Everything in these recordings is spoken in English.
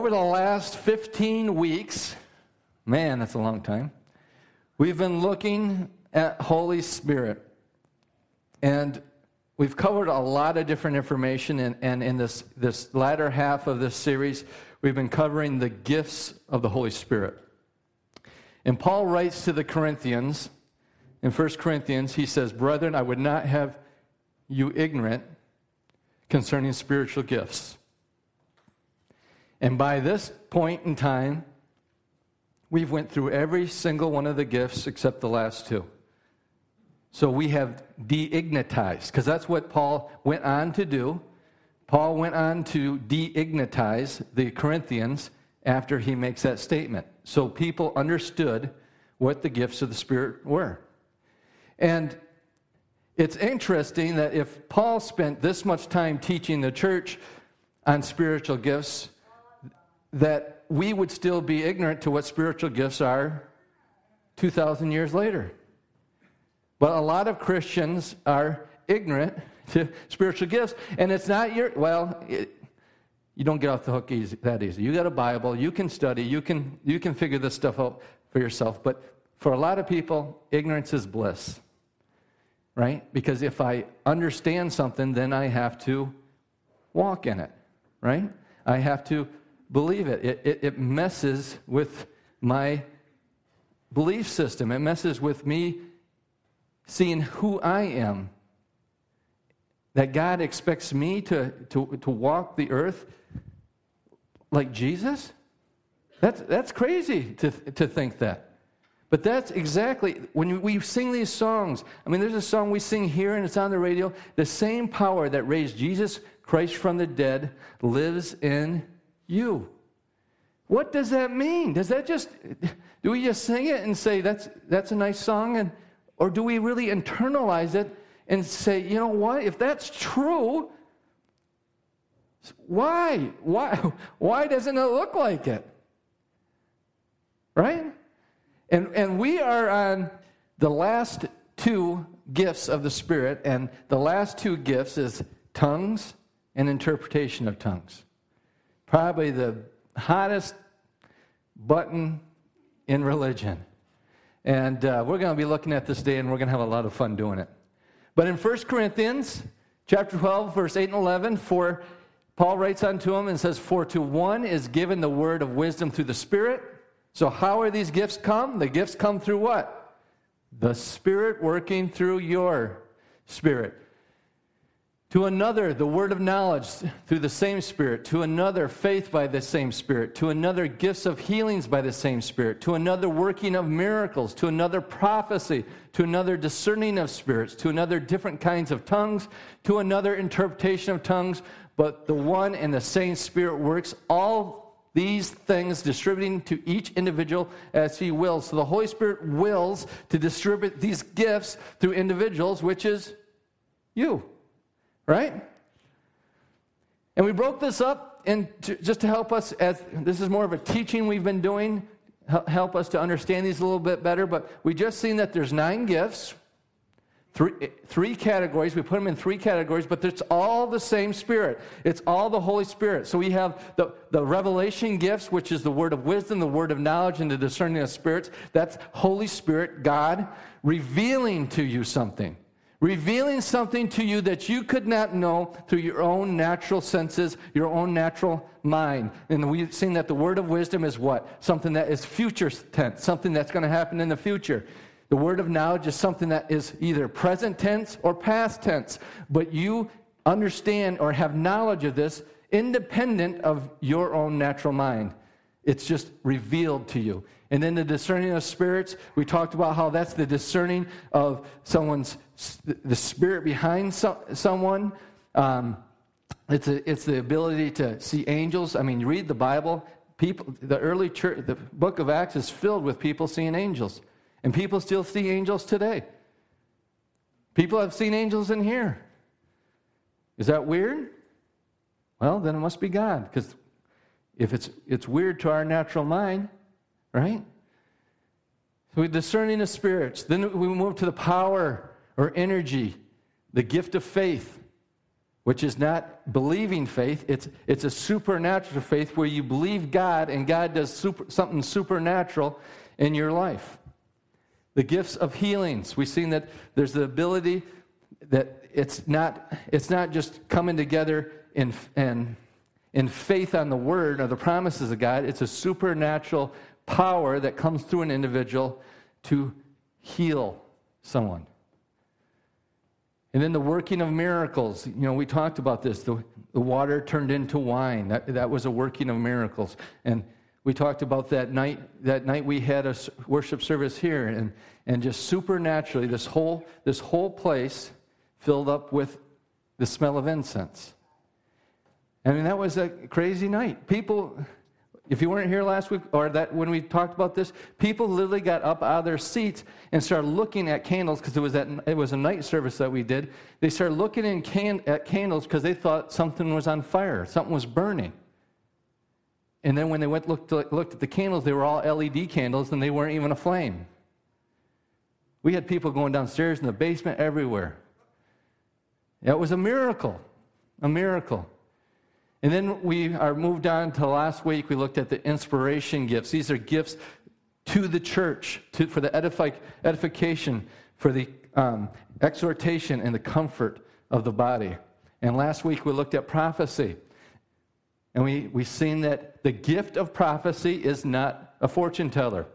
Over the last 15 weeks, man, that's a long time, we've been looking at Holy Spirit. And we've covered a lot of different information, and, and in this, this latter half of this series, we've been covering the gifts of the Holy Spirit. And Paul writes to the Corinthians, in 1 Corinthians, he says, Brethren, I would not have you ignorant concerning spiritual gifts. And by this point in time, we've went through every single one of the gifts except the last two. So we have deignitized, because that's what Paul went on to do. Paul went on to deignitize the Corinthians after he makes that statement. So people understood what the gifts of the Spirit were. And it's interesting that if Paul spent this much time teaching the church on spiritual gifts, that we would still be ignorant to what spiritual gifts are 2,000 years later. But a lot of Christians are ignorant to spiritual gifts, and it's not your, well, it, you don't get off the hook easy, that easy. You got a Bible, you can study, you can, you can figure this stuff out for yourself. But for a lot of people, ignorance is bliss, right? Because if I understand something, then I have to walk in it, right? I have to believe it. It, it, it messes with my belief system, it messes with me seeing who I am. That God expects me to, to, to walk the earth like Jesus? That's, that's crazy to, to think that. But that's exactly when we sing these songs. I mean, there's a song we sing here and it's on the radio. The same power that raised Jesus Christ from the dead lives in you. What does that mean? Does that just, do we just sing it and say, that's, that's a nice song? And, or do we really internalize it and say, you know what, if that's true, why? Why, why doesn't it look like it? Right? And, and we are on the last two gifts of the Spirit, and the last two gifts is tongues and interpretation of tongues. Probably the hottest button in religion. And uh, we're going to be looking at this day, and we're going to have a lot of fun doing it. But in 1 Corinthians chapter 12, verse 8 and 11, for Paul writes unto him and says, For to one is given the word of wisdom through the Spirit. So, how are these gifts come? The gifts come through what? The Spirit working through your spirit. To another, the word of knowledge through the same Spirit. To another, faith by the same Spirit. To another, gifts of healings by the same Spirit. To another, working of miracles. To another, prophecy. To another, discerning of spirits. To another, different kinds of tongues. To another, interpretation of tongues. But the one and the same Spirit works all these things, distributing to each individual as he wills. So the Holy Spirit wills to distribute these gifts through individuals, which is you. Right? And we broke this up and just to help us as this is more of a teaching we've been doing help us to understand these a little bit better but we just seen that there's nine gifts three, eh, three categories. We put them in three categories but it's all the same spirit. It's all the holy spirit. So we have the, the revelation gifts which is the word of wisdom the word of knowledge and the discerning of spirits. That's holy spirit god revealing to you something revealing something to you that you could not know through your own natural senses, your own natural mind. And we've seen that the word of wisdom is what? Something that is future tense, something that's going to happen in the future. The word of knowledge is something that is either present tense or past tense, but you understand or have knowledge of this independent of your own natural mind. It's just revealed to you. And then the discerning of spirits, we talked about how that's the discerning of someone's, the spirit behind so, someone. Um, it's, a, it's the ability to see angels. I mean, read the Bible, people, the early church, the book of Acts is filled with people seeing angels. And people still see angels today. People have seen angels in here. Is that weird? Well, then it must be God, because if it's, it's weird to our natural mind, right? So we're discerning the spirits. Then we move to the power or energy, the gift of faith, which is not believing faith. It's, it's a supernatural faith where you believe God and God does super, something supernatural in your life. The gifts of healings. We've seen that there's the ability that it's not, it's not just coming together in, in, in faith on the word or the promises of God, it's a supernatural power that comes through an individual to heal someone. And then the working of miracles. You know, we talked about this. The, the water turned into wine. That, that was a working of miracles. And we talked about that night. That night we had a worship service here, and, and just supernaturally, this whole, this whole place filled up with the smell of incense. I mean, that was a crazy night. People, if you weren't here last week or that when we talked about this, people literally got up out of their seats and started looking at candles because it was it was a night service that we did. They started looking in can, at candles because they thought something was on fire, something was burning. And then when they went looked looked at the candles, they were all LED candles and they weren't even aflame. We had people going downstairs in the basement everywhere. It was a miracle, a miracle. And then we are moved on to last week. We looked at the inspiration gifts. These are gifts to the church to, for the edify, edification, for the um, exhortation and the comfort of the body. And last week we looked at prophecy. And we, we've seen that the gift of prophecy is not a fortune teller.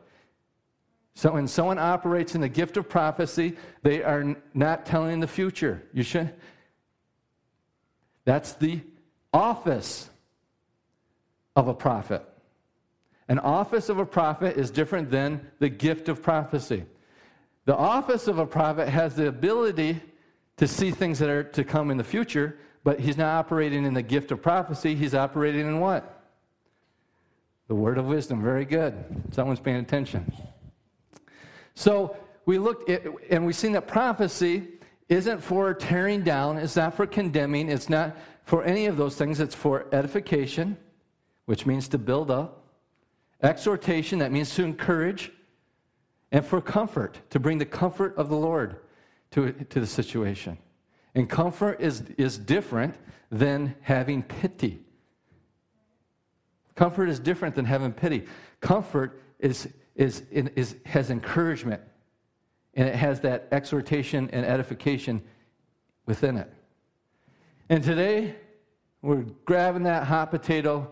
So when someone operates in the gift of prophecy, they are not telling the future. You should. That's the office of a prophet. An office of a prophet is different than the gift of prophecy. The office of a prophet has the ability to see things that are to come in the future, but he's not operating in the gift of prophecy. He's operating in what? The word of wisdom. Very good. Someone's paying attention. So we looked at, and we've seen that prophecy isn't for tearing down, it's not for condemning, it's not for any of those things. It's for edification, which means to build up, exhortation, that means to encourage, and for comfort, to bring the comfort of the Lord to, to the situation. And comfort is, is different than having pity. Comfort is different than having pity. Comfort is, is, is, has encouragement, and it has that exhortation and edification within it. And today, we're grabbing that hot potato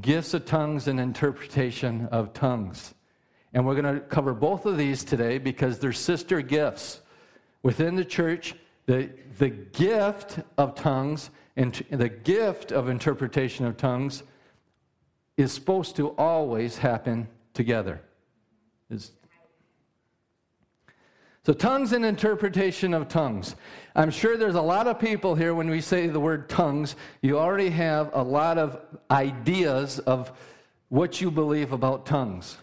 gifts of tongues and interpretation of tongues. And we're going to cover both of these today because they're sister gifts. Within the church, the, the gift of tongues and the gift of interpretation of tongues is supposed to always happen together. It's so, tongues and interpretation of tongues. I'm sure there's a lot of people here when we say the word tongues, you already have a lot of ideas of what you believe about tongues.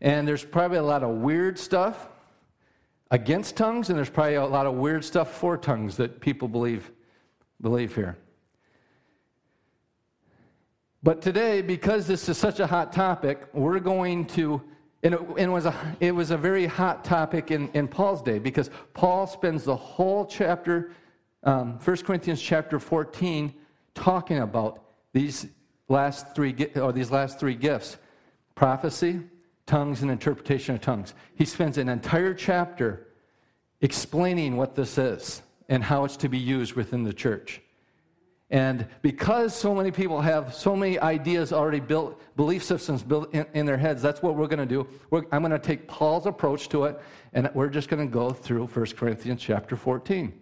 And there's probably a lot of weird stuff against tongues, and there's probably a lot of weird stuff for tongues that people believe, believe here. But today, because this is such a hot topic, we're going to and it, and it, was, a, it was a very hot topic in, in Paul's day because Paul spends the whole chapter, um, 1 Corinthians chapter 14, talking about these last three, or these last three gifts prophecy, tongues, and interpretation of tongues. He spends an entire chapter explaining what this is and how it's to be used within the church. And because so many people have so many ideas already built, belief systems built in, in their heads, that's what we're going to do. We're, I'm going to take Paul's approach to it, and we're just going to go through 1 Corinthians chapter 14.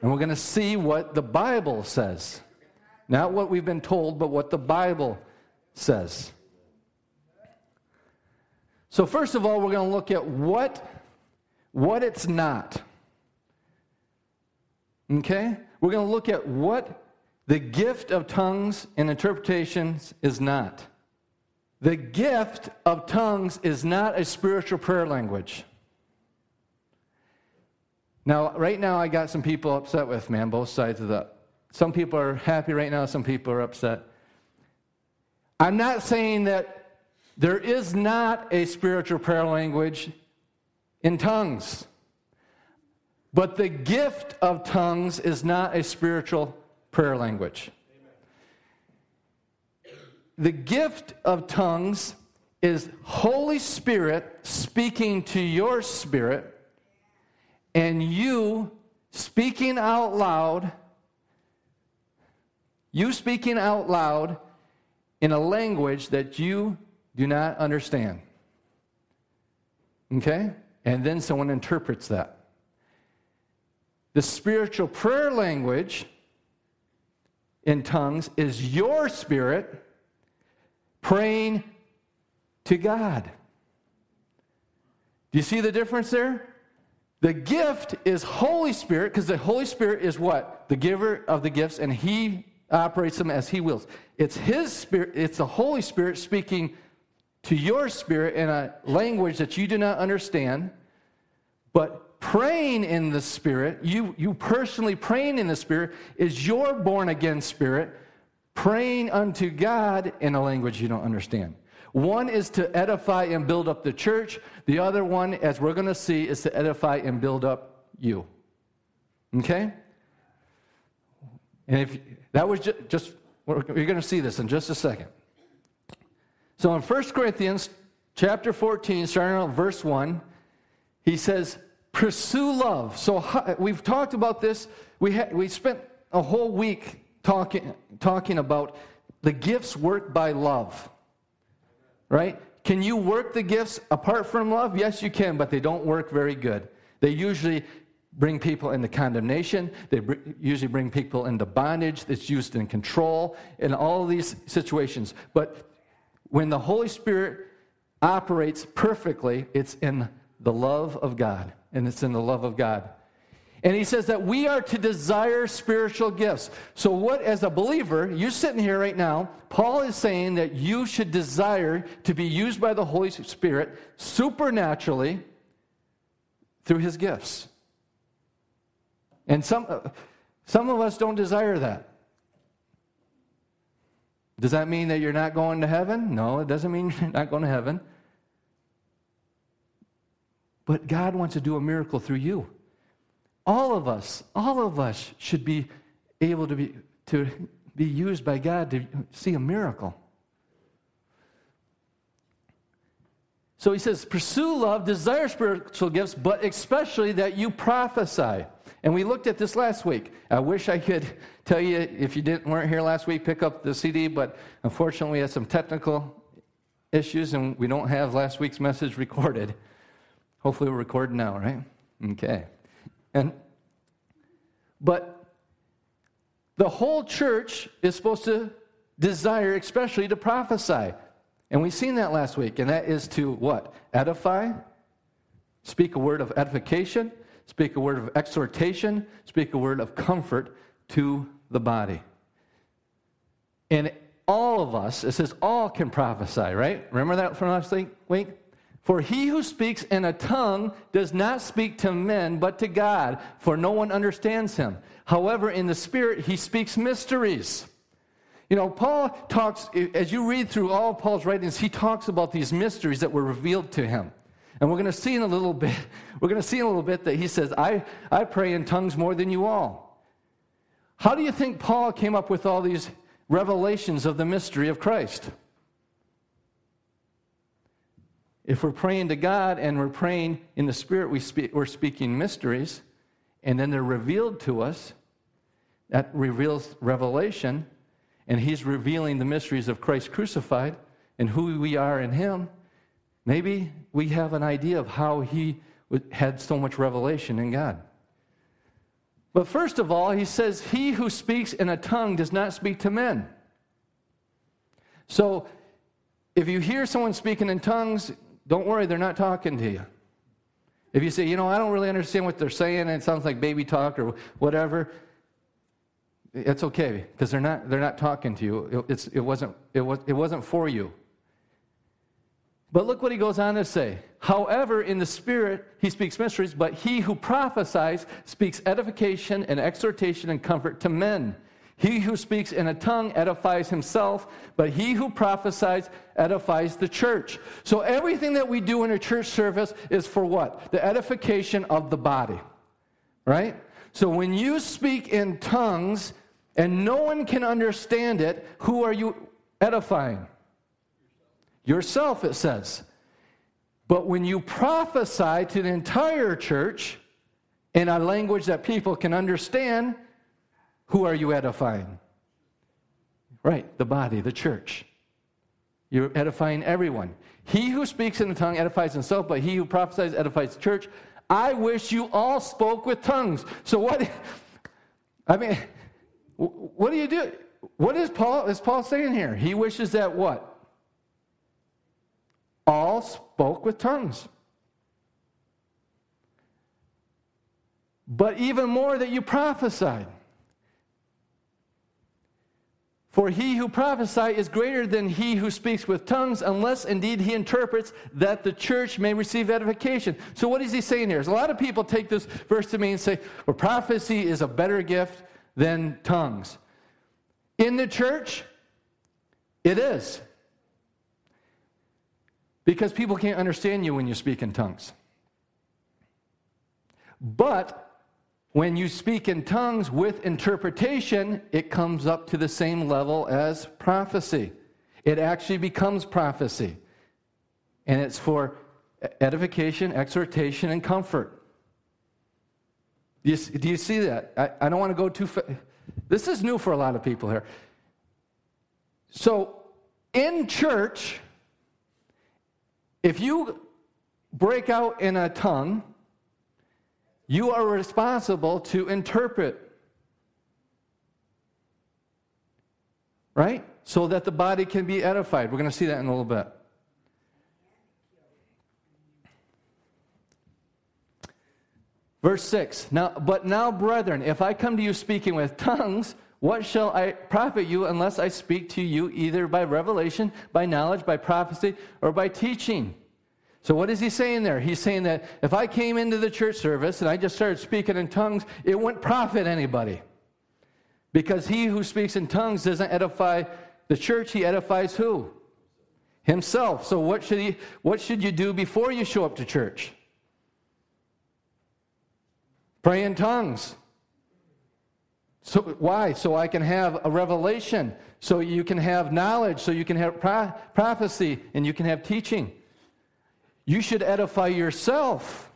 And we're going to see what the Bible says. Not what we've been told, but what the Bible says. So, first of all, we're going to look at what, what it's not. Okay? We're going to look at what the gift of tongues and interpretations is not. The gift of tongues is not a spiritual prayer language. Now, right now, I got some people upset with me on both sides of that. Some people are happy right now, some people are upset. I'm not saying that there is not a spiritual prayer language in tongues. But the gift of tongues is not a spiritual prayer language. The gift of tongues is Holy Spirit speaking to your spirit and you speaking out loud, you speaking out loud in a language that you do not understand. Okay? And then someone interprets that. The spiritual prayer language in tongues is your spirit praying to God. Do you see the difference there? The gift is Holy Spirit because the Holy Spirit is what? The giver of the gifts, and He operates them as He wills. It's His Spirit, it's the Holy Spirit speaking to your spirit in a language that you do not understand, but praying in the Spirit, you, you personally praying in the Spirit, is your born again spirit praying unto God in a language you don't understand. One is to edify and build up the church. The other one, as we're going to see, is to edify and build up you. Okay? And if that was just, just you're going to see this in just a second. So in 1 Corinthians chapter 14, starting on verse 1, he says, Pursue love. So we've talked about this. We, ha- we spent a whole week talking, talking about the gifts worked by love. Right? Can you work the gifts apart from love? Yes, you can, but they don't work very good. They usually bring people into condemnation. They br- usually bring people into bondage that's used in control in all these situations. But when the Holy Spirit operates perfectly, it's in the love of God. And it's in the love of God. And he says that we are to desire spiritual gifts. So, what, as a believer, you're sitting here right now, Paul is saying that you should desire to be used by the Holy Spirit supernaturally through his gifts. And some, uh, some of us don't desire that. Does that mean that you're not going to heaven? No, it doesn't mean you're not going to heaven. But God wants to do a miracle through you. All of us, all of us should be able to be, to be used by God to see a miracle. So he says, pursue love, desire spiritual gifts, but especially that you prophesy. And we looked at this last week. I wish I could tell you if you didn't weren't here last week, pick up the CD, but unfortunately we had some technical issues and we don't have last week's message recorded. Hopefully we're recording now, right? Okay. And but the whole church is supposed to desire, especially to prophesy. And we've seen that last week, and that is to what? Edify, speak a word of edification, speak a word of exhortation, speak a word of comfort to the body. And all of us, it says all can prophesy, right? Remember that from last week? For he who speaks in a tongue does not speak to men, but to God, for no one understands him. However, in the Spirit, he speaks mysteries. You know, Paul talks, as you read through all Paul's writings, he talks about these mysteries that were revealed to him. And we're going to see in a little bit, we're going to see in a little bit that he says, I, I pray in tongues more than you all. How do you think Paul came up with all these revelations of the mystery of Christ? If we're praying to God and we're praying in the Spirit, we speak, we're speaking mysteries, and then they're revealed to us. That reveals revelation, and He's revealing the mysteries of Christ crucified and who we are in Him. Maybe we have an idea of how he had so much revelation in God. But first of all, he says, He who speaks in a tongue does not speak to men. So if you hear someone speaking in tongues, don't worry, they're not talking to you. If you say, you know, I don't really understand what they're saying, and it sounds like baby talk or whatever, it's okay because they're not, they're not talking to you. It, it, wasn't, it, was, it wasn't for you. But look what he goes on to say. However, in the Spirit, he speaks mysteries, but he who prophesies speaks edification and exhortation and comfort to men. He who speaks in a tongue edifies himself, but he who prophesies edifies the church. So everything that we do in a church service is for what? The edification of the body. Right? So when you speak in tongues and no one can understand it, who are you edifying? Yourself, it says. But when you prophesy to the entire church in a language that people can understand, who are you edifying? Right, the body, the church. You're edifying everyone. He who speaks in the tongue edifies himself, but he who prophesies edifies the church. I wish you all spoke with tongues. So what? I mean, what do you do? What is Paul is Paul saying here? He wishes that what? All spoke with tongues. But even more that you prophesied. For he who prophesies is greater than he who speaks with tongues, unless indeed he interprets that the church may receive edification. So, what is he saying here? a lot of people take this verse to mean and say, well, prophecy is a better gift than tongues. In the church, it is. Because people can't understand you when you speak in tongues. But when you speak in tongues with interpretation, it comes up to the same level as prophecy. It actually becomes prophecy. And it's for edification, exhortation, and comfort. Do you, do you see that? I, I don't want to go too far. This is new for a lot of people here. So, in church, if you break out in a tongue, you are responsible to interpret. Right? So that the body can be edified. We're going to see that in a little bit. Verse 6 now, But now, brethren, if I come to you speaking with tongues, what shall I profit you unless I speak to you either by revelation, by knowledge, by prophecy, or by teaching? So, what is he saying there? He's saying that if I came into the church service and I just started speaking in tongues, it wouldn't profit anybody. Because he who speaks in tongues doesn't edify the church, he edifies who? Himself. So, what should, he, what should you do before you show up to church? Pray in tongues. So, why? So I can have a revelation, so you can have knowledge, so you can have pro- prophecy, and you can have teaching. You should edify yourself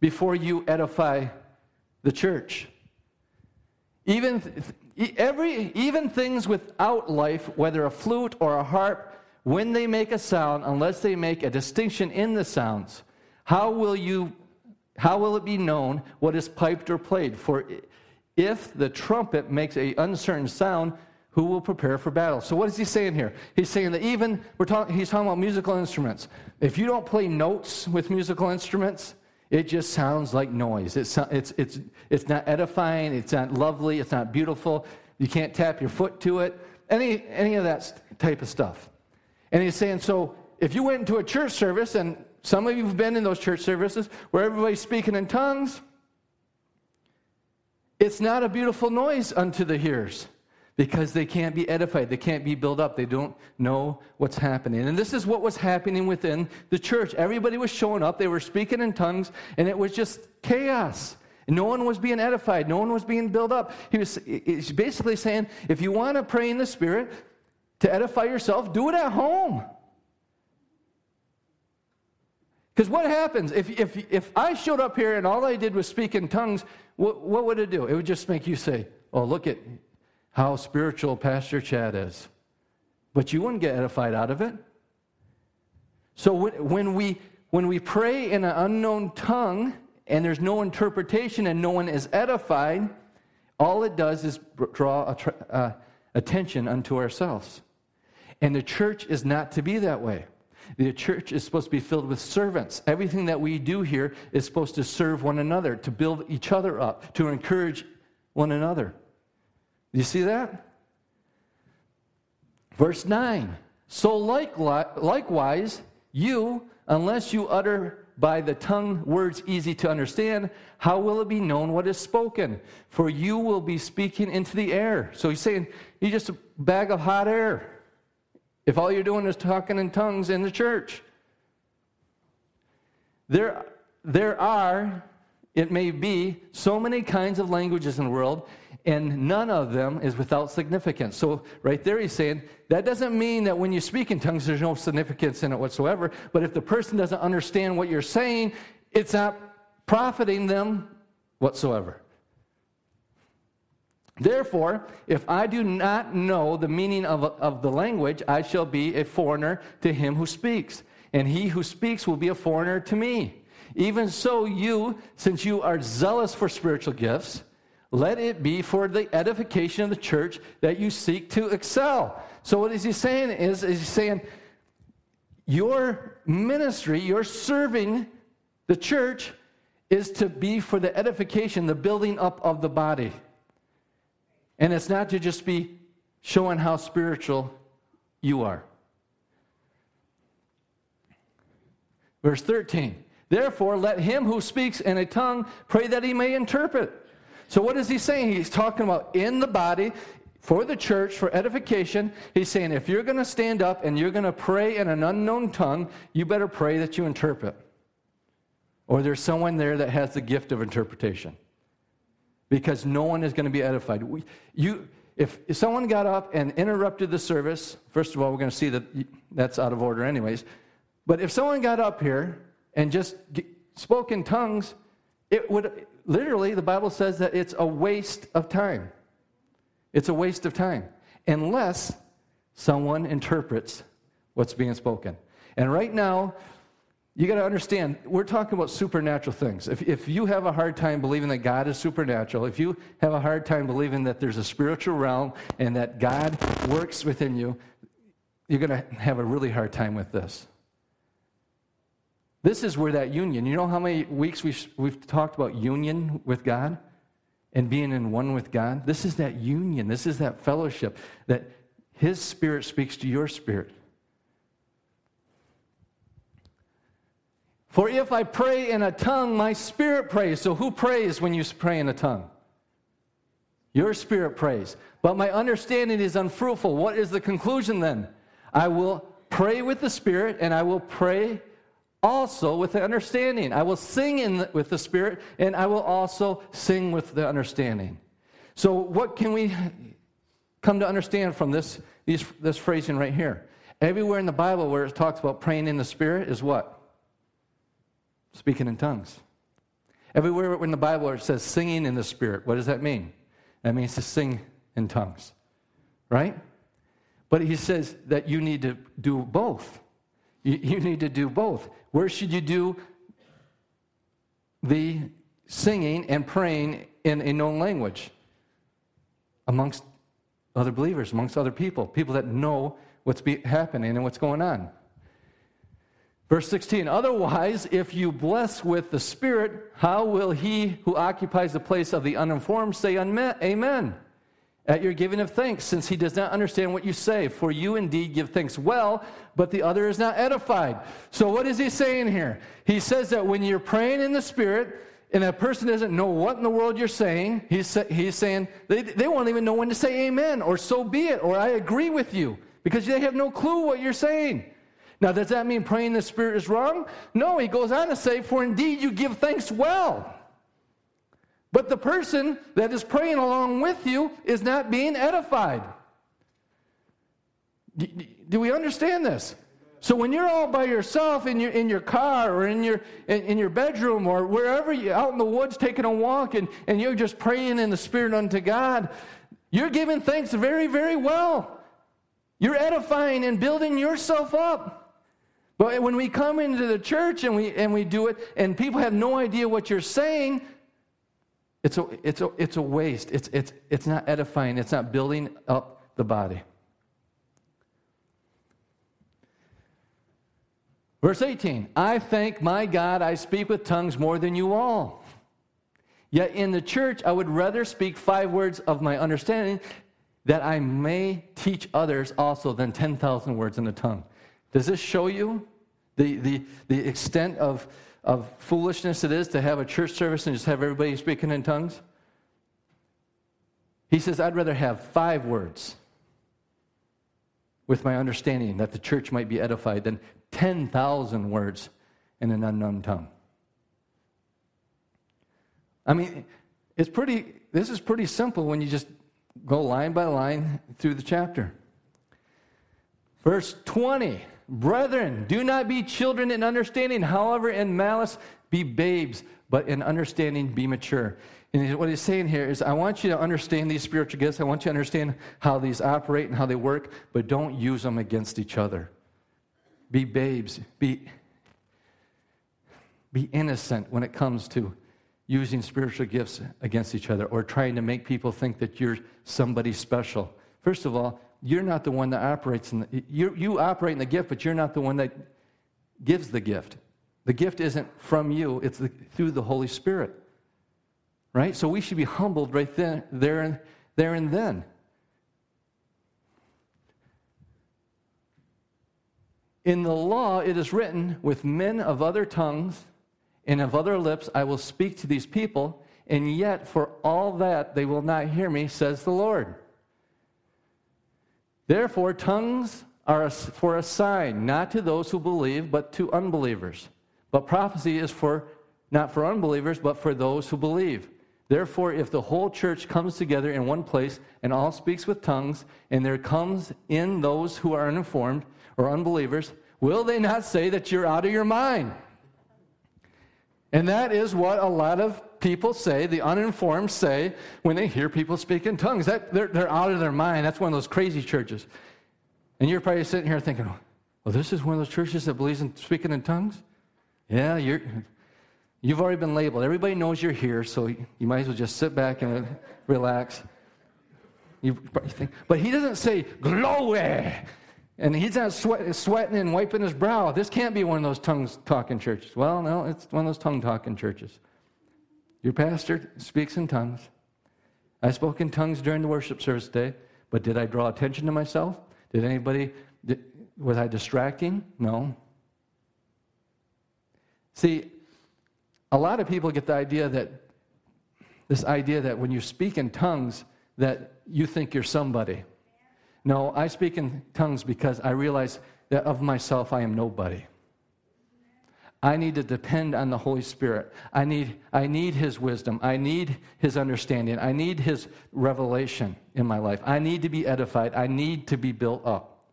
before you edify the church. Even, every, even things without life, whether a flute or a harp, when they make a sound, unless they make a distinction in the sounds, how will you how will it be known what is piped or played? For if the trumpet makes a uncertain sound, who will prepare for battle. So what is he saying here? He's saying that even we're talking he's talking about musical instruments. If you don't play notes with musical instruments, it just sounds like noise. It's it's it's it's not edifying, it's not lovely, it's not beautiful. You can't tap your foot to it. Any any of that type of stuff. And he's saying so if you went into a church service and some of you have been in those church services where everybody's speaking in tongues, it's not a beautiful noise unto the hearers because they can't be edified. They can't be built up. They don't know what's happening. And this is what was happening within the church. Everybody was showing up. They were speaking in tongues, and it was just chaos. No one was being edified. No one was being built up. He was basically saying if you want to pray in the Spirit to edify yourself, do it at home. Because what happens if, if, if I showed up here and all I did was speak in tongues, what, what would it do? It would just make you say, Oh, look at how spiritual Pastor Chad is. But you wouldn't get edified out of it. So when we, when we pray in an unknown tongue and there's no interpretation and no one is edified, all it does is draw uh, attention unto ourselves. And the church is not to be that way. The church is supposed to be filled with servants. Everything that we do here is supposed to serve one another, to build each other up, to encourage one another. You see that? Verse 9. So likewise, you, unless you utter by the tongue words easy to understand, how will it be known what is spoken? For you will be speaking into the air. So he's saying, you're just a bag of hot air. If all you're doing is talking in tongues in the church. There, there are it may be so many kinds of languages in the world, and none of them is without significance. So, right there, he's saying that doesn't mean that when you speak in tongues, there's no significance in it whatsoever. But if the person doesn't understand what you're saying, it's not profiting them whatsoever. Therefore, if I do not know the meaning of, of the language, I shall be a foreigner to him who speaks, and he who speaks will be a foreigner to me. Even so, you, since you are zealous for spiritual gifts, let it be for the edification of the church that you seek to excel. So, what is he saying is, is he's saying, your ministry, your serving the church, is to be for the edification, the building up of the body. And it's not to just be showing how spiritual you are. Verse 13 Therefore, let him who speaks in a tongue pray that he may interpret. So, what is he saying? He's talking about in the body, for the church, for edification. He's saying if you're going to stand up and you're going to pray in an unknown tongue, you better pray that you interpret. Or there's someone there that has the gift of interpretation because no one is going to be edified. We, you, if, if someone got up and interrupted the service, first of all, we're going to see that that's out of order, anyways. But if someone got up here and just spoke in tongues, it would literally, the Bible says that it's a waste of time. It's a waste of time unless someone interprets what's being spoken. And right now, you got to understand, we're talking about supernatural things. If, if you have a hard time believing that God is supernatural, if you have a hard time believing that there's a spiritual realm and that God works within you, you're going to have a really hard time with this. This is where that union, you know how many weeks we've, we've talked about union with God and being in one with God? This is that union, this is that fellowship that His Spirit speaks to your spirit. For if I pray in a tongue, my spirit prays. So who prays when you pray in a tongue? Your spirit prays. But my understanding is unfruitful. What is the conclusion then? I will pray with the spirit and I will pray also with the understanding. I will sing in with the spirit and I will also sing with the understanding. So what can we come to understand from this, these, this phrasing right here? Everywhere in the Bible where it talks about praying in the spirit is what? speaking in tongues. Everywhere in the Bible it says singing in the Spirit, what does that mean? That means to sing in tongues, right? But he says that you need to do both. You, you need to do both. Where should you do the singing and praying in a known language? Amongst other believers, amongst other people, people that know what's happening and what's going on. Verse 16, otherwise, if you bless with the Spirit, how will he who occupies the place of the uninformed say amen at your giving of thanks, since he does not understand what you say? For you indeed give thanks well, but the other is not edified. So, what is he saying here? He says that when you're praying in the Spirit, and a person doesn't know what in the world you're saying, he's, he's saying they, they won't even know when to say amen, or so be it, or I agree with you, because they have no clue what you're saying. Now, does that mean praying in the Spirit is wrong? No, he goes on to say, For indeed you give thanks well. But the person that is praying along with you is not being edified. Do we understand this? So when you're all by yourself in your in your car or in your in, in, your bedroom or wherever you out in the woods taking a walk and, and you're just praying in the spirit unto God, you're giving thanks very, very well. You're edifying and building yourself up. But when we come into the church and we, and we do it, and people have no idea what you're saying, it's a, it's a, it's a waste. It's, it's, it's not edifying, it's not building up the body. Verse 18 I thank my God I speak with tongues more than you all. Yet in the church I would rather speak five words of my understanding that I may teach others also than 10,000 words in a tongue. Does this show you the, the, the extent of, of foolishness it is to have a church service and just have everybody speaking in tongues? He says, I'd rather have five words with my understanding that the church might be edified than 10,000 words in an unknown tongue. I mean, it's pretty, this is pretty simple when you just go line by line through the chapter. Verse 20 Brethren, do not be children in understanding, however, in malice be babes, but in understanding be mature. And what he's saying here is, I want you to understand these spiritual gifts. I want you to understand how these operate and how they work, but don't use them against each other. Be babes. Be, be innocent when it comes to using spiritual gifts against each other or trying to make people think that you're somebody special. First of all, you're not the one that operates in the, you, you operate in the gift, but you're not the one that gives the gift. The gift isn't from you, it's the, through the Holy Spirit. Right? So we should be humbled right then, there, and, there and then. In the law, it is written, with men of other tongues and of other lips I will speak to these people, and yet for all that they will not hear me, says the Lord. Therefore, tongues are for a sign, not to those who believe, but to unbelievers. But prophecy is for not for unbelievers, but for those who believe. Therefore, if the whole church comes together in one place and all speaks with tongues, and there comes in those who are uninformed or unbelievers, will they not say that you're out of your mind? And that is what a lot of people say, the uninformed say, when they hear people speak in tongues. That, they're, they're out of their mind. That's one of those crazy churches. And you're probably sitting here thinking, well, this is one of those churches that believes in speaking in tongues? Yeah, you're, you've already been labeled. Everybody knows you're here, so you might as well just sit back and relax. You think, but he doesn't say, glory. And he's not sweat, sweating and wiping his brow. This can't be one of those tongues talking churches. Well, no, it's one of those tongue talking churches. Your pastor speaks in tongues. I spoke in tongues during the worship service today, but did I draw attention to myself? Did anybody, did, was I distracting? No. See, a lot of people get the idea that, this idea that when you speak in tongues, that you think you're somebody. No, I speak in tongues because I realize that of myself I am nobody. I need to depend on the Holy Spirit. I need, I need His wisdom. I need His understanding. I need His revelation in my life. I need to be edified. I need to be built up.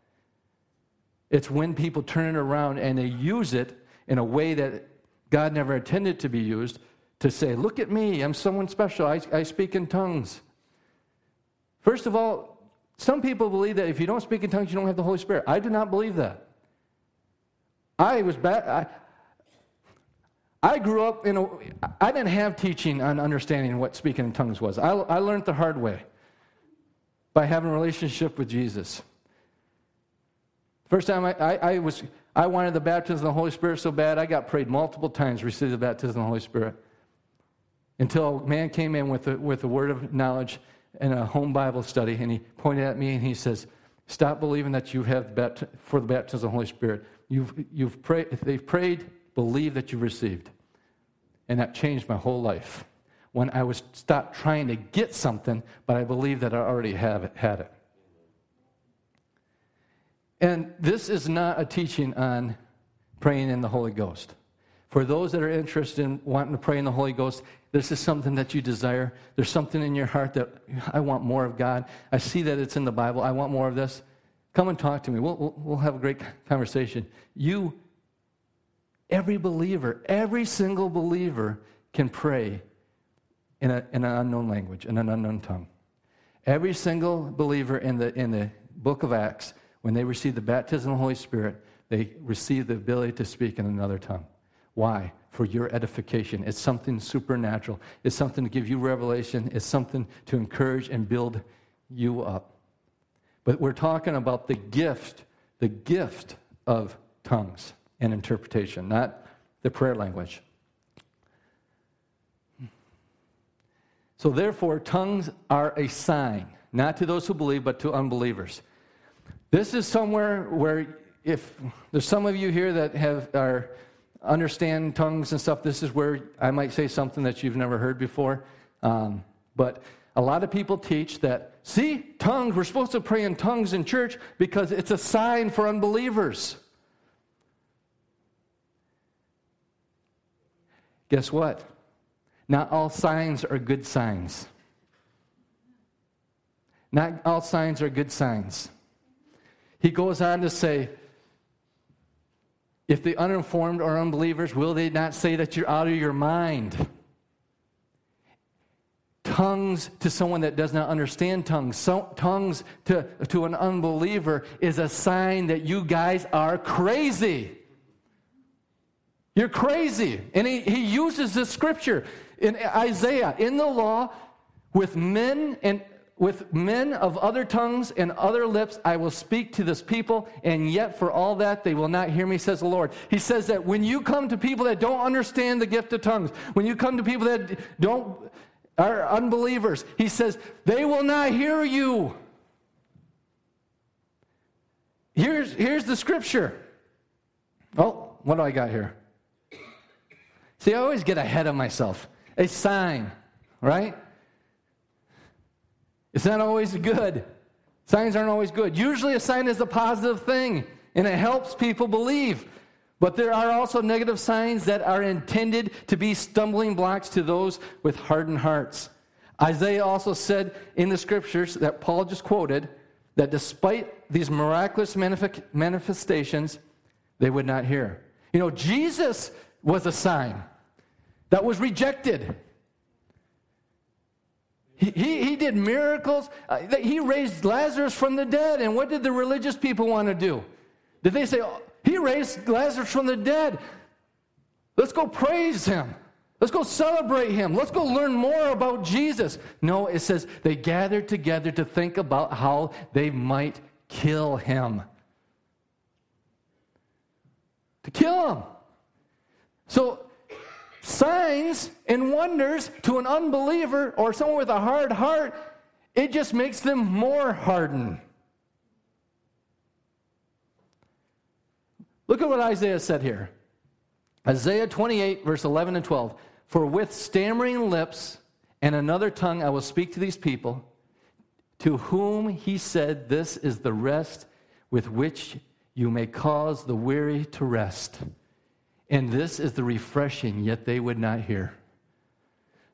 It's when people turn it around and they use it in a way that God never intended to be used to say, Look at me, I'm someone special. I, I speak in tongues. First of all, some people believe that if you don't speak in tongues, you don't have the Holy Spirit. I do not believe that. I was back. I, I grew up in a. I didn't have teaching on understanding what speaking in tongues was. I, I learned the hard way by having a relationship with Jesus. First time I, I, I was, I wanted the baptism of the Holy Spirit so bad, I got prayed multiple times received the baptism of the Holy Spirit. Until a man came in with a, with a word of knowledge in a home Bible study, and he pointed at me and he says, Stop believing that you have the for the baptism of the Holy Spirit. You've, you've prayed, they've prayed, believe that you've received. And that changed my whole life. When I was stopped trying to get something, but I believe that I already have it, had it. And this is not a teaching on praying in the Holy Ghost. For those that are interested in wanting to pray in the Holy Ghost, this is something that you desire. There's something in your heart that I want more of God. I see that it's in the Bible. I want more of this. Come and talk to me. We'll, we'll, we'll have a great conversation. You, every believer, every single believer can pray in, a, in an unknown language, in an unknown tongue. Every single believer in the, in the book of Acts, when they receive the baptism of the Holy Spirit, they receive the ability to speak in another tongue. Why? For your edification. It's something supernatural. It's something to give you revelation. It's something to encourage and build you up. But we're talking about the gift, the gift of tongues and interpretation, not the prayer language. So, therefore, tongues are a sign, not to those who believe, but to unbelievers. This is somewhere where, if there's some of you here that have, are understand tongues and stuff, this is where I might say something that you've never heard before. Um, but a lot of people teach that, see, tongues, we're supposed to pray in tongues in church because it's a sign for unbelievers. Guess what? not all signs are good signs. Not all signs are good signs. He goes on to say, if the uninformed are unbelievers, will they not say that you're out of your mind? Tongues to someone that does not understand tongues, so, tongues to, to an unbeliever is a sign that you guys are crazy. You're crazy. And he, he uses this scripture in Isaiah, in the law, with men and with men of other tongues and other lips I will speak to this people, and yet for all that they will not hear me, says the Lord. He says that when you come to people that don't understand the gift of tongues, when you come to people that don't are unbelievers, he says, they will not hear you. Here's, here's the scripture. Oh, what do I got here? See, I always get ahead of myself. A sign, right? It's not always good. Signs aren't always good. Usually, a sign is a positive thing and it helps people believe. But there are also negative signs that are intended to be stumbling blocks to those with hardened hearts. Isaiah also said in the scriptures that Paul just quoted that despite these miraculous manifestations, they would not hear. You know, Jesus was a sign that was rejected. He, he, did miracles. Uh, he raised Lazarus from the dead. And what did the religious people want to do? Did they say, oh, He raised Lazarus from the dead? Let's go praise him. Let's go celebrate him. Let's go learn more about Jesus. No, it says they gathered together to think about how they might kill him. To kill him. So signs and wonders to an unbeliever or someone with a hard heart, it just makes them more hardened. Look at what Isaiah said here Isaiah 28, verse 11 and 12. For with stammering lips and another tongue I will speak to these people, to whom he said, This is the rest with which you may cause the weary to rest. And this is the refreshing, yet they would not hear.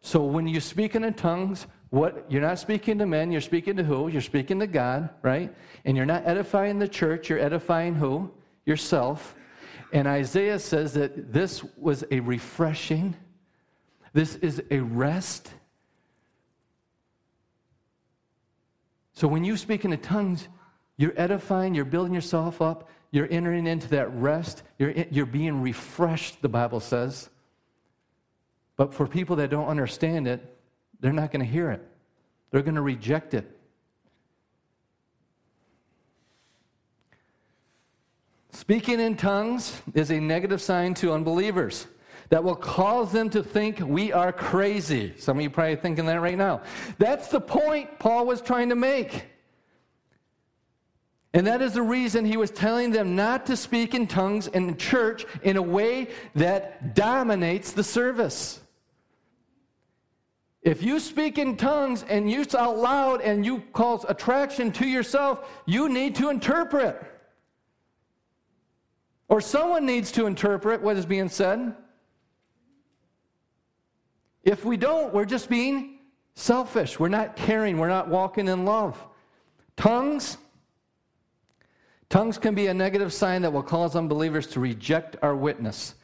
So when you speak in tongues, what you're not speaking to men, you're speaking to who? You're speaking to God, right? And you're not edifying the church, you're edifying who? Yourself. And Isaiah says that this was a refreshing, this is a rest. So when you speak in the tongues, you're edifying, you're building yourself up, you're entering into that rest. You're, you're being refreshed, the Bible says. But for people that don't understand it, they're not going to hear it, they're going to reject it. Speaking in tongues is a negative sign to unbelievers that will cause them to think we are crazy. Some of you probably thinking that right now. That's the point Paul was trying to make. And that is the reason he was telling them not to speak in tongues in church in a way that dominates the service. If you speak in tongues and use out loud and you cause attraction to yourself, you need to interpret. Or someone needs to interpret what is being said. If we don't, we're just being selfish. We're not caring. We're not walking in love. Tongues Tongues can be a negative sign that will cause unbelievers to reject our witness.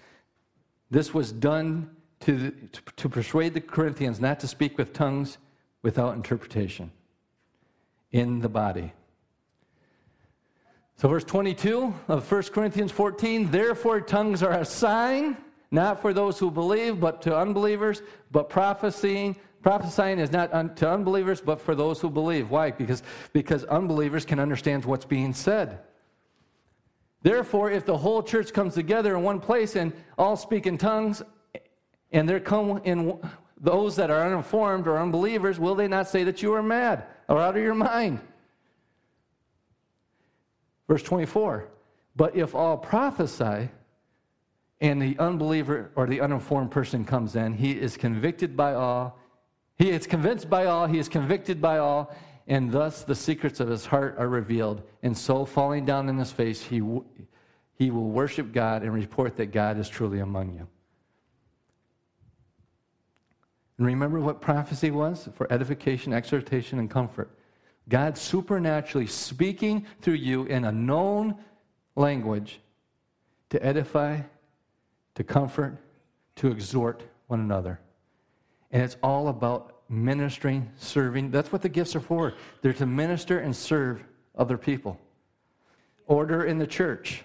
This was done to, to persuade the Corinthians not to speak with tongues without interpretation in the body. So, verse 22 of 1 Corinthians 14 therefore, tongues are a sign, not for those who believe, but to unbelievers, but prophesying. Prophesying is not un- to unbelievers, but for those who believe. Why? Because, because unbelievers can understand what's being said. Therefore, if the whole church comes together in one place and all speak in tongues, and there come in those that are uninformed or unbelievers, will they not say that you are mad or out of your mind? Verse 24. But if all prophesy, and the unbeliever or the uninformed person comes in, he is convicted by all. He is convinced by all. He is convicted by all and thus the secrets of his heart are revealed. And so, falling down in his face, he, he will worship God and report that God is truly among you. And remember what prophecy was? For edification, exhortation, and comfort. God supernaturally speaking through you in a known language to edify, to comfort, to exhort one another. And it's all about ministering, serving. That's what the gifts are for. They're to minister and serve other people. Order in the church.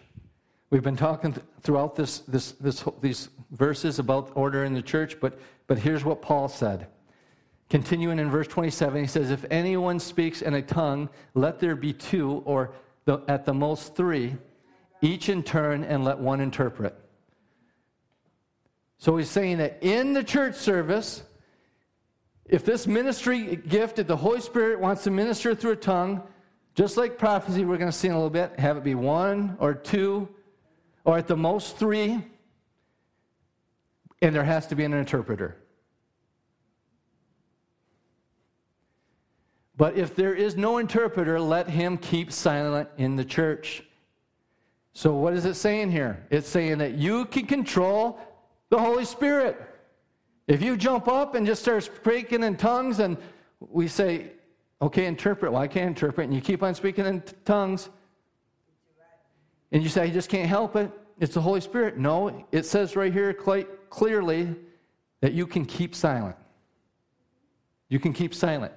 We've been talking th- throughout this, this, this, these verses about order in the church, but, but here's what Paul said. Continuing in verse 27, he says, If anyone speaks in a tongue, let there be two, or the, at the most three, each in turn, and let one interpret. So he's saying that in the church service, if this ministry gift that the Holy Spirit wants to minister through a tongue, just like prophecy, we're going to see in a little bit, have it be one or two, or at the most three, and there has to be an interpreter. But if there is no interpreter, let him keep silent in the church. So, what is it saying here? It's saying that you can control the Holy Spirit. If you jump up and just start speaking in tongues, and we say, okay, interpret. Well, I can't interpret. And you keep on speaking in t- tongues, and you say, I just can't help it. It's the Holy Spirit. No, it says right here quite clearly that you can keep silent. You can keep silent.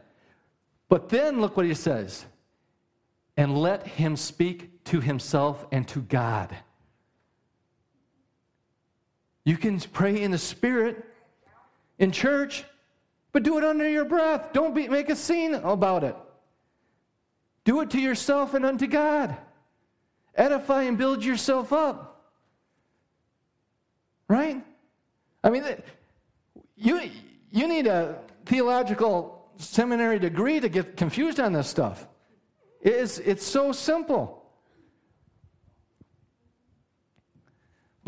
But then look what he says and let him speak to himself and to God. You can pray in the Spirit in church, but do it under your breath. Don't be, make a scene about it. Do it to yourself and unto God. Edify and build yourself up. Right? I mean, you, you need a theological seminary degree to get confused on this stuff. It's, it's so simple.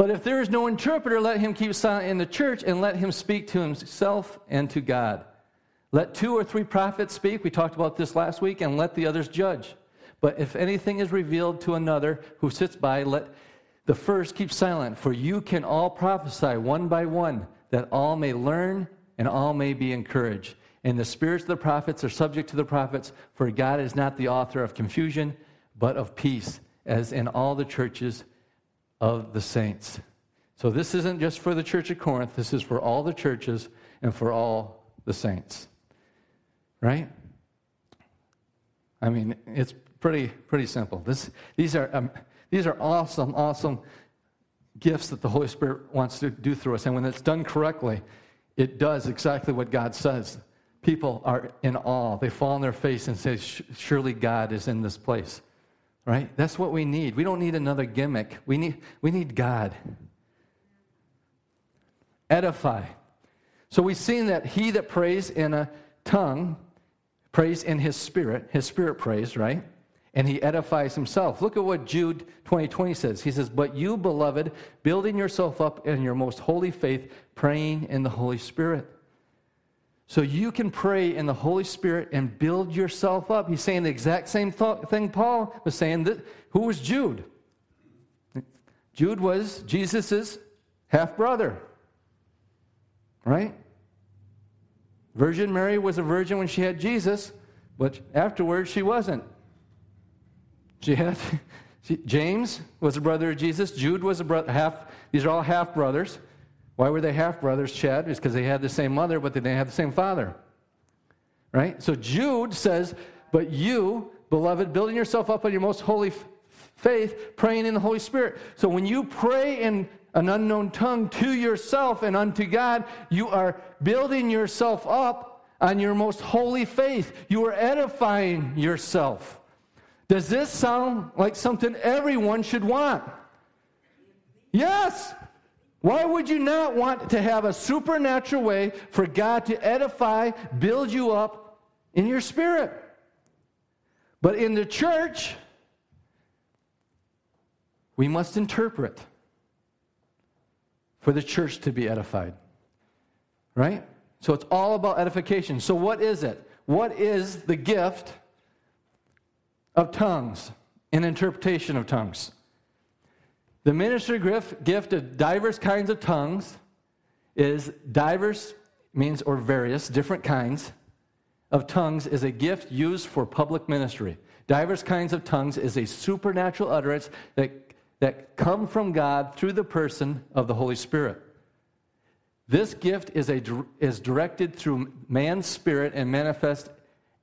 But if there is no interpreter, let him keep silent in the church and let him speak to himself and to God. Let two or three prophets speak. We talked about this last week, and let the others judge. But if anything is revealed to another who sits by, let the first keep silent, for you can all prophesy one by one, that all may learn and all may be encouraged. And the spirits of the prophets are subject to the prophets, for God is not the author of confusion, but of peace, as in all the churches of the saints. So this isn't just for the church of Corinth, this is for all the churches and for all the saints. Right? I mean, it's pretty pretty simple. This, these are um, these are awesome, awesome gifts that the Holy Spirit wants to do through us, and when it's done correctly, it does exactly what God says people are in awe. They fall on their face and say, Surely God is in this place. Right? That's what we need. We don't need another gimmick. We need, we need God. Edify. So we've seen that he that prays in a tongue prays in his spirit. His spirit prays, right? And he edifies himself. Look at what Jude 2020 20 says. He says, But you, beloved, building yourself up in your most holy faith, praying in the Holy Spirit. So you can pray in the Holy Spirit and build yourself up. He's saying the exact same th- thing Paul was saying. That, who was Jude? Jude was Jesus' half brother. Right? Virgin Mary was a virgin when she had Jesus, but afterwards she wasn't. She had James was a brother of Jesus. Jude was a brother half. These are all half brothers. Why were they half brothers, Chad? It's because they had the same mother, but they didn't have the same father. Right? So Jude says, But you, beloved, building yourself up on your most holy f- faith, praying in the Holy Spirit. So when you pray in an unknown tongue to yourself and unto God, you are building yourself up on your most holy faith. You are edifying yourself. Does this sound like something everyone should want? Yes. Why would you not want to have a supernatural way for God to edify, build you up in your spirit? But in the church, we must interpret for the church to be edified. Right? So it's all about edification. So, what is it? What is the gift of tongues and interpretation of tongues? The ministry gift of diverse kinds of tongues is diverse means, or various, different kinds of tongues, is a gift used for public ministry. Diverse kinds of tongues is a supernatural utterance that, that come from God through the person of the Holy Spirit. This gift is, a, is directed through man's spirit and manifests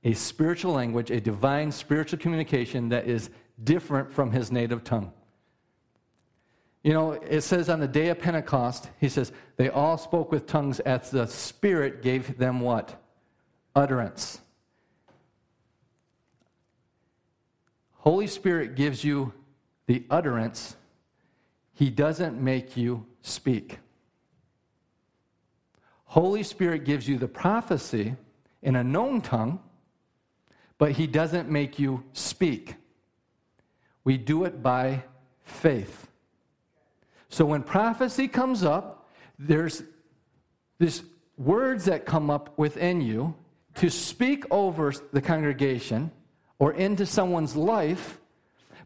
a spiritual language, a divine spiritual communication that is different from his native tongue. You know, it says on the day of Pentecost, he says, they all spoke with tongues as the Spirit gave them what? Utterance. Holy Spirit gives you the utterance, He doesn't make you speak. Holy Spirit gives you the prophecy in a known tongue, but He doesn't make you speak. We do it by faith. So when prophecy comes up, there's this words that come up within you to speak over the congregation or into someone's life.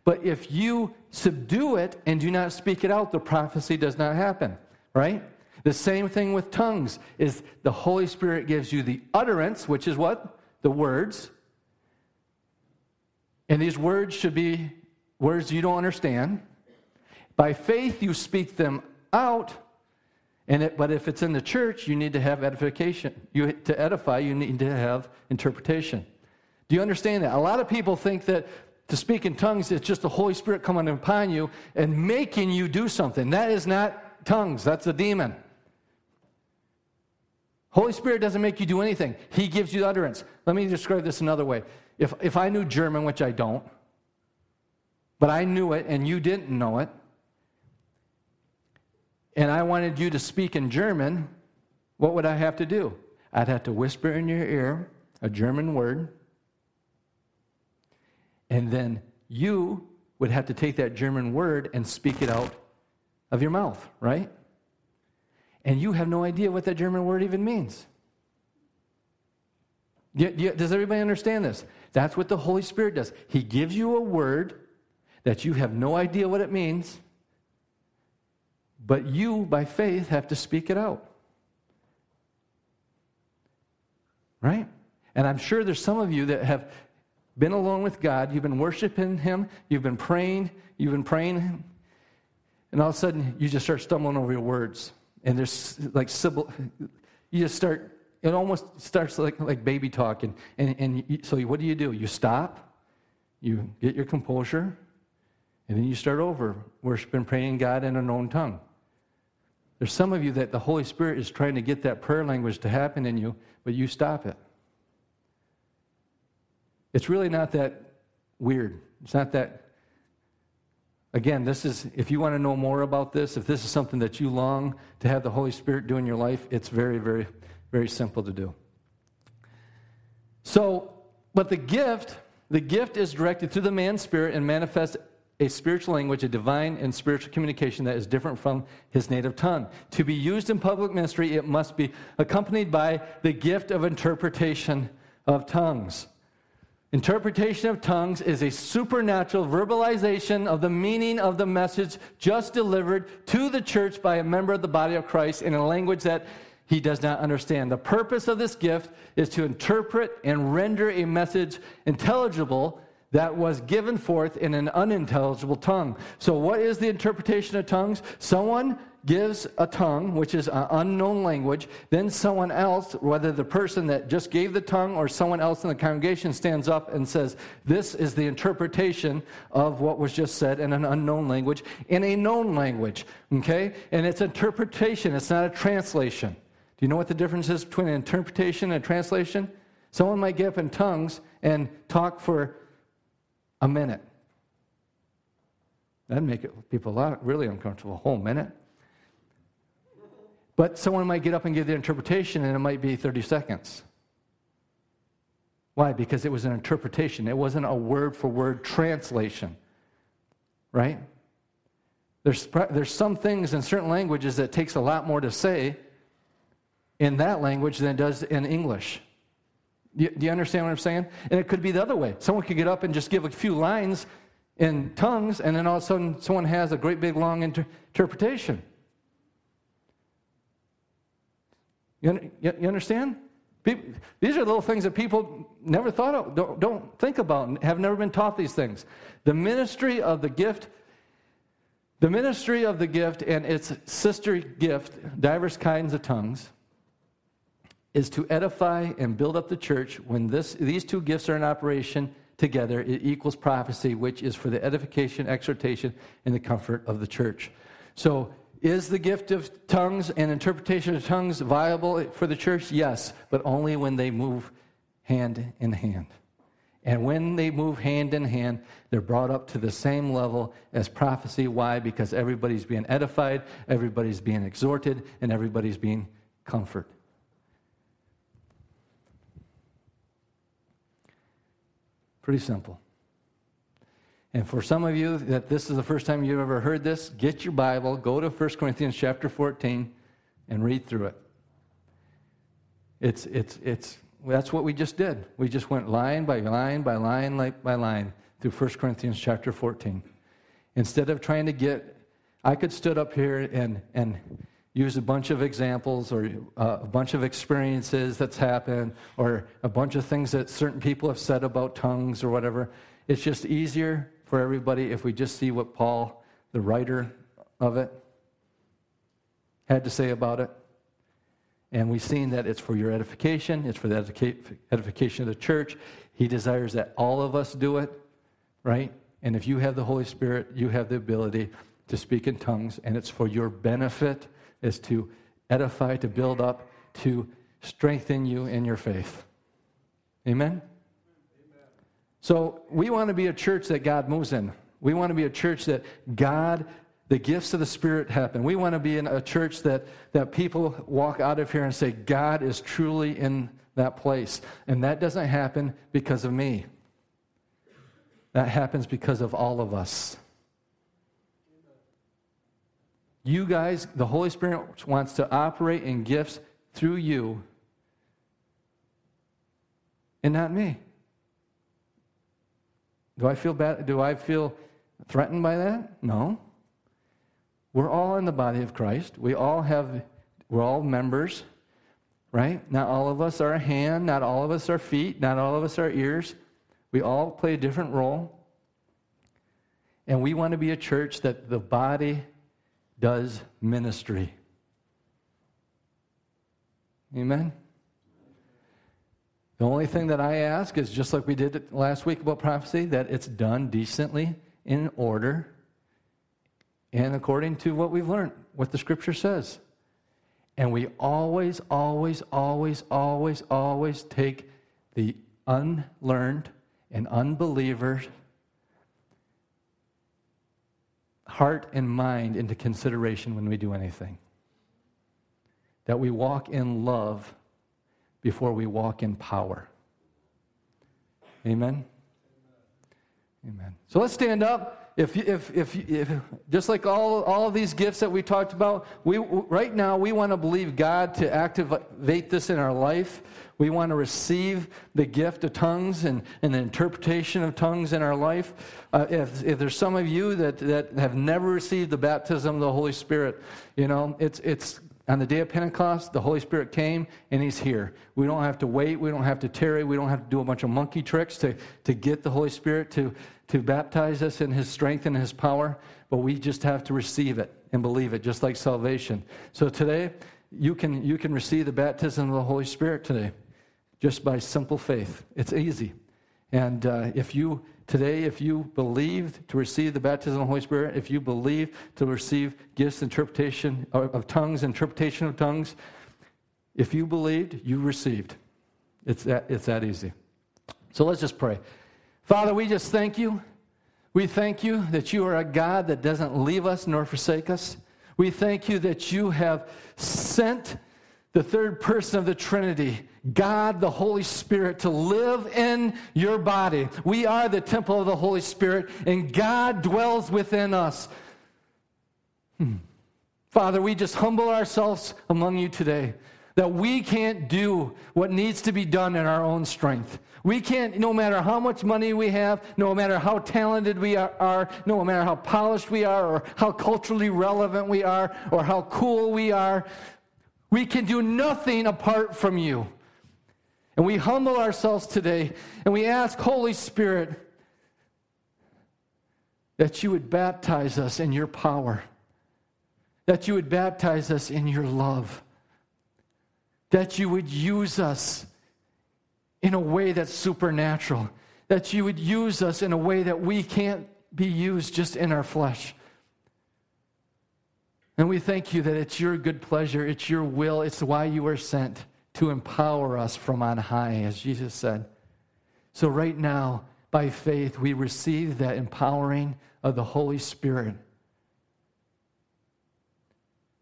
But if you subdue it and do not speak it out, the prophecy does not happen, right? The same thing with tongues is the Holy Spirit gives you the utterance, which is what? The words. And these words should be words you don't understand. By faith, you speak them out. And it, but if it's in the church, you need to have edification. You, to edify, you need to have interpretation. Do you understand that? A lot of people think that to speak in tongues is just the Holy Spirit coming upon you and making you do something. That is not tongues, that's a demon. Holy Spirit doesn't make you do anything, He gives you utterance. Let me describe this another way. If, if I knew German, which I don't, but I knew it and you didn't know it, and I wanted you to speak in German, what would I have to do? I'd have to whisper in your ear a German word, and then you would have to take that German word and speak it out of your mouth, right? And you have no idea what that German word even means. Does everybody understand this? That's what the Holy Spirit does. He gives you a word that you have no idea what it means, but you, by faith, have to speak it out. Right? And I'm sure there's some of you that have been alone with God, you've been worshiping Him, you've been praying, you've been praying, and all of a sudden you just start stumbling over your words. And there's like you just start, it almost starts like, like baby talk. And, and, and you, so what do you do? You stop, you get your composure, and then you start over, worshiping, praying God in a known tongue. There's some of you that the Holy Spirit is trying to get that prayer language to happen in you, but you stop it. It's really not that weird. It's not that. Again, this is, if you want to know more about this, if this is something that you long to have the Holy Spirit do in your life, it's very, very, very simple to do. So, but the gift, the gift is directed through the man's spirit and manifests a spiritual language, a divine and spiritual communication that is different from his native tongue. To be used in public ministry, it must be accompanied by the gift of interpretation of tongues. Interpretation of tongues is a supernatural verbalization of the meaning of the message just delivered to the church by a member of the body of Christ in a language that he does not understand. The purpose of this gift is to interpret and render a message intelligible that was given forth in an unintelligible tongue. So, what is the interpretation of tongues? Someone gives a tongue, which is an unknown language, then someone else, whether the person that just gave the tongue or someone else in the congregation, stands up and says, This is the interpretation of what was just said in an unknown language, in a known language. Okay? And it's interpretation, it's not a translation. Do you know what the difference is between an interpretation and a translation? Someone might get up in tongues and talk for a minute. That'd make it, people a lot really uncomfortable. A whole minute. But someone might get up and give the interpretation, and it might be 30 seconds. Why? Because it was an interpretation. It wasn't a word for word translation. Right? There's, there's some things in certain languages that takes a lot more to say in that language than it does in English. Do you, understand what I'm saying? And it could be the other way. Someone could get up and just give a few lines in tongues, and then all of a sudden someone has a great big long inter- interpretation. You, you, understand? People, these are little things that people never thought of, don't, don't think about, and have never been taught these things. The ministry of the gift, the ministry of the gift and its sister gift, diverse kinds of tongues, is to edify and build up the church. When this, these two gifts are in operation together, it equals prophecy, which is for the edification, exhortation, and the comfort of the church. So, is the gift of tongues and interpretation of tongues viable for the church? Yes, but only when they move hand in hand. And when they move hand in hand, they're brought up to the same level as prophecy. Why? Because everybody's being edified, everybody's being exhorted, and everybody's being comforted. Pretty simple. And for some of you that this is the first time you've ever heard this, get your Bible, go to 1 Corinthians chapter 14 and read through it. It's, it's, it's, that's what we just did. We just went line by line by line like by line through 1 Corinthians chapter 14. Instead of trying to get, I could stood up here and, and use a bunch of examples or uh, a bunch of experiences that's happened or a bunch of things that certain people have said about tongues or whatever. It's just easier for everybody if we just see what Paul, the writer of it, had to say about it. And we've seen that it's for your edification, it's for the edification of the church. He desires that all of us do it, right? And if you have the Holy Spirit, you have the ability to speak in tongues, and it's for your benefit is to edify, to build up, to strengthen you in your faith. Amen? So we want to be a church that God moves in. We want to be a church that God, the gifts of the Spirit happen. We want to be in a church that, that people walk out of here and say, God is truly in that place. And that doesn't happen because of me. That happens because of all of us. You guys, the Holy Spirit wants to operate in gifts through you and not me. Do I feel bad? Do I feel threatened by that? No. We're all in the body of Christ. We all have, we're all members, right? Not all of us are a hand, not all of us are feet, not all of us are ears. We all play a different role. And we want to be a church that the body does ministry. Amen? The only thing that I ask is just like we did last week about prophecy, that it's done decently, in order, and according to what we've learned, what the scripture says. And we always, always, always, always, always take the unlearned and unbelievers heart and mind into consideration when we do anything. That we walk in love before we walk in power. Amen? Amen. So let's stand up. If, if, if, if, just like all, all of these gifts that we talked about, we, right now we want to believe God to activate this in our life. We want to receive the gift of tongues and, and the interpretation of tongues in our life. Uh, if, if there's some of you that, that have never received the baptism of the Holy Spirit, you know, it's, it's on the day of Pentecost, the Holy Spirit came and He's here. We don't have to wait. We don't have to tarry. We don't have to do a bunch of monkey tricks to, to get the Holy Spirit to, to baptize us in His strength and His power, but we just have to receive it and believe it, just like salvation. So today, you can, you can receive the baptism of the Holy Spirit today just by simple faith. It's easy. And uh, if you Today, if you believed to receive the baptism of the Holy Spirit, if you believe to receive gifts, interpretation of tongues, interpretation of tongues, if you believed, you received. It's that, it's that easy. So let's just pray. Father, we just thank you. We thank you that you are a God that doesn't leave us nor forsake us. We thank you that you have sent the third person of the Trinity, God the Holy Spirit, to live in your body. We are the temple of the Holy Spirit, and God dwells within us. Hmm. Father, we just humble ourselves among you today that we can't do what needs to be done in our own strength. We can't, no matter how much money we have, no matter how talented we are, no matter how polished we are, or how culturally relevant we are, or how cool we are, We can do nothing apart from you. And we humble ourselves today and we ask, Holy Spirit, that you would baptize us in your power, that you would baptize us in your love, that you would use us in a way that's supernatural, that you would use us in a way that we can't be used just in our flesh. And we thank you that it's your good pleasure, it's your will, it's why you were sent to empower us from on high, as Jesus said. So, right now, by faith, we receive that empowering of the Holy Spirit.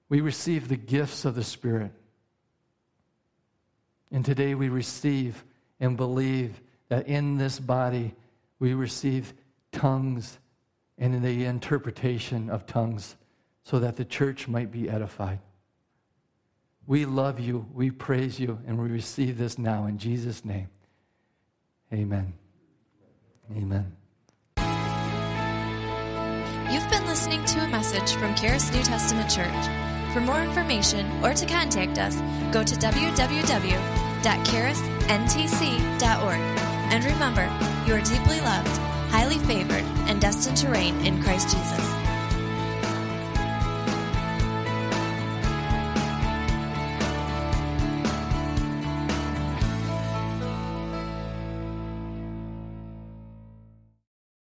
We receive the gifts of the Spirit. And today we receive and believe that in this body we receive tongues and in the interpretation of tongues so that the church might be edified. We love you, we praise you, and we receive this now in Jesus' name. Amen. Amen. You've been listening to a message from Charis New Testament Church. For more information or to contact us, go to www.charisntc.org. And remember, you are deeply loved, highly favored, and destined to reign in Christ Jesus.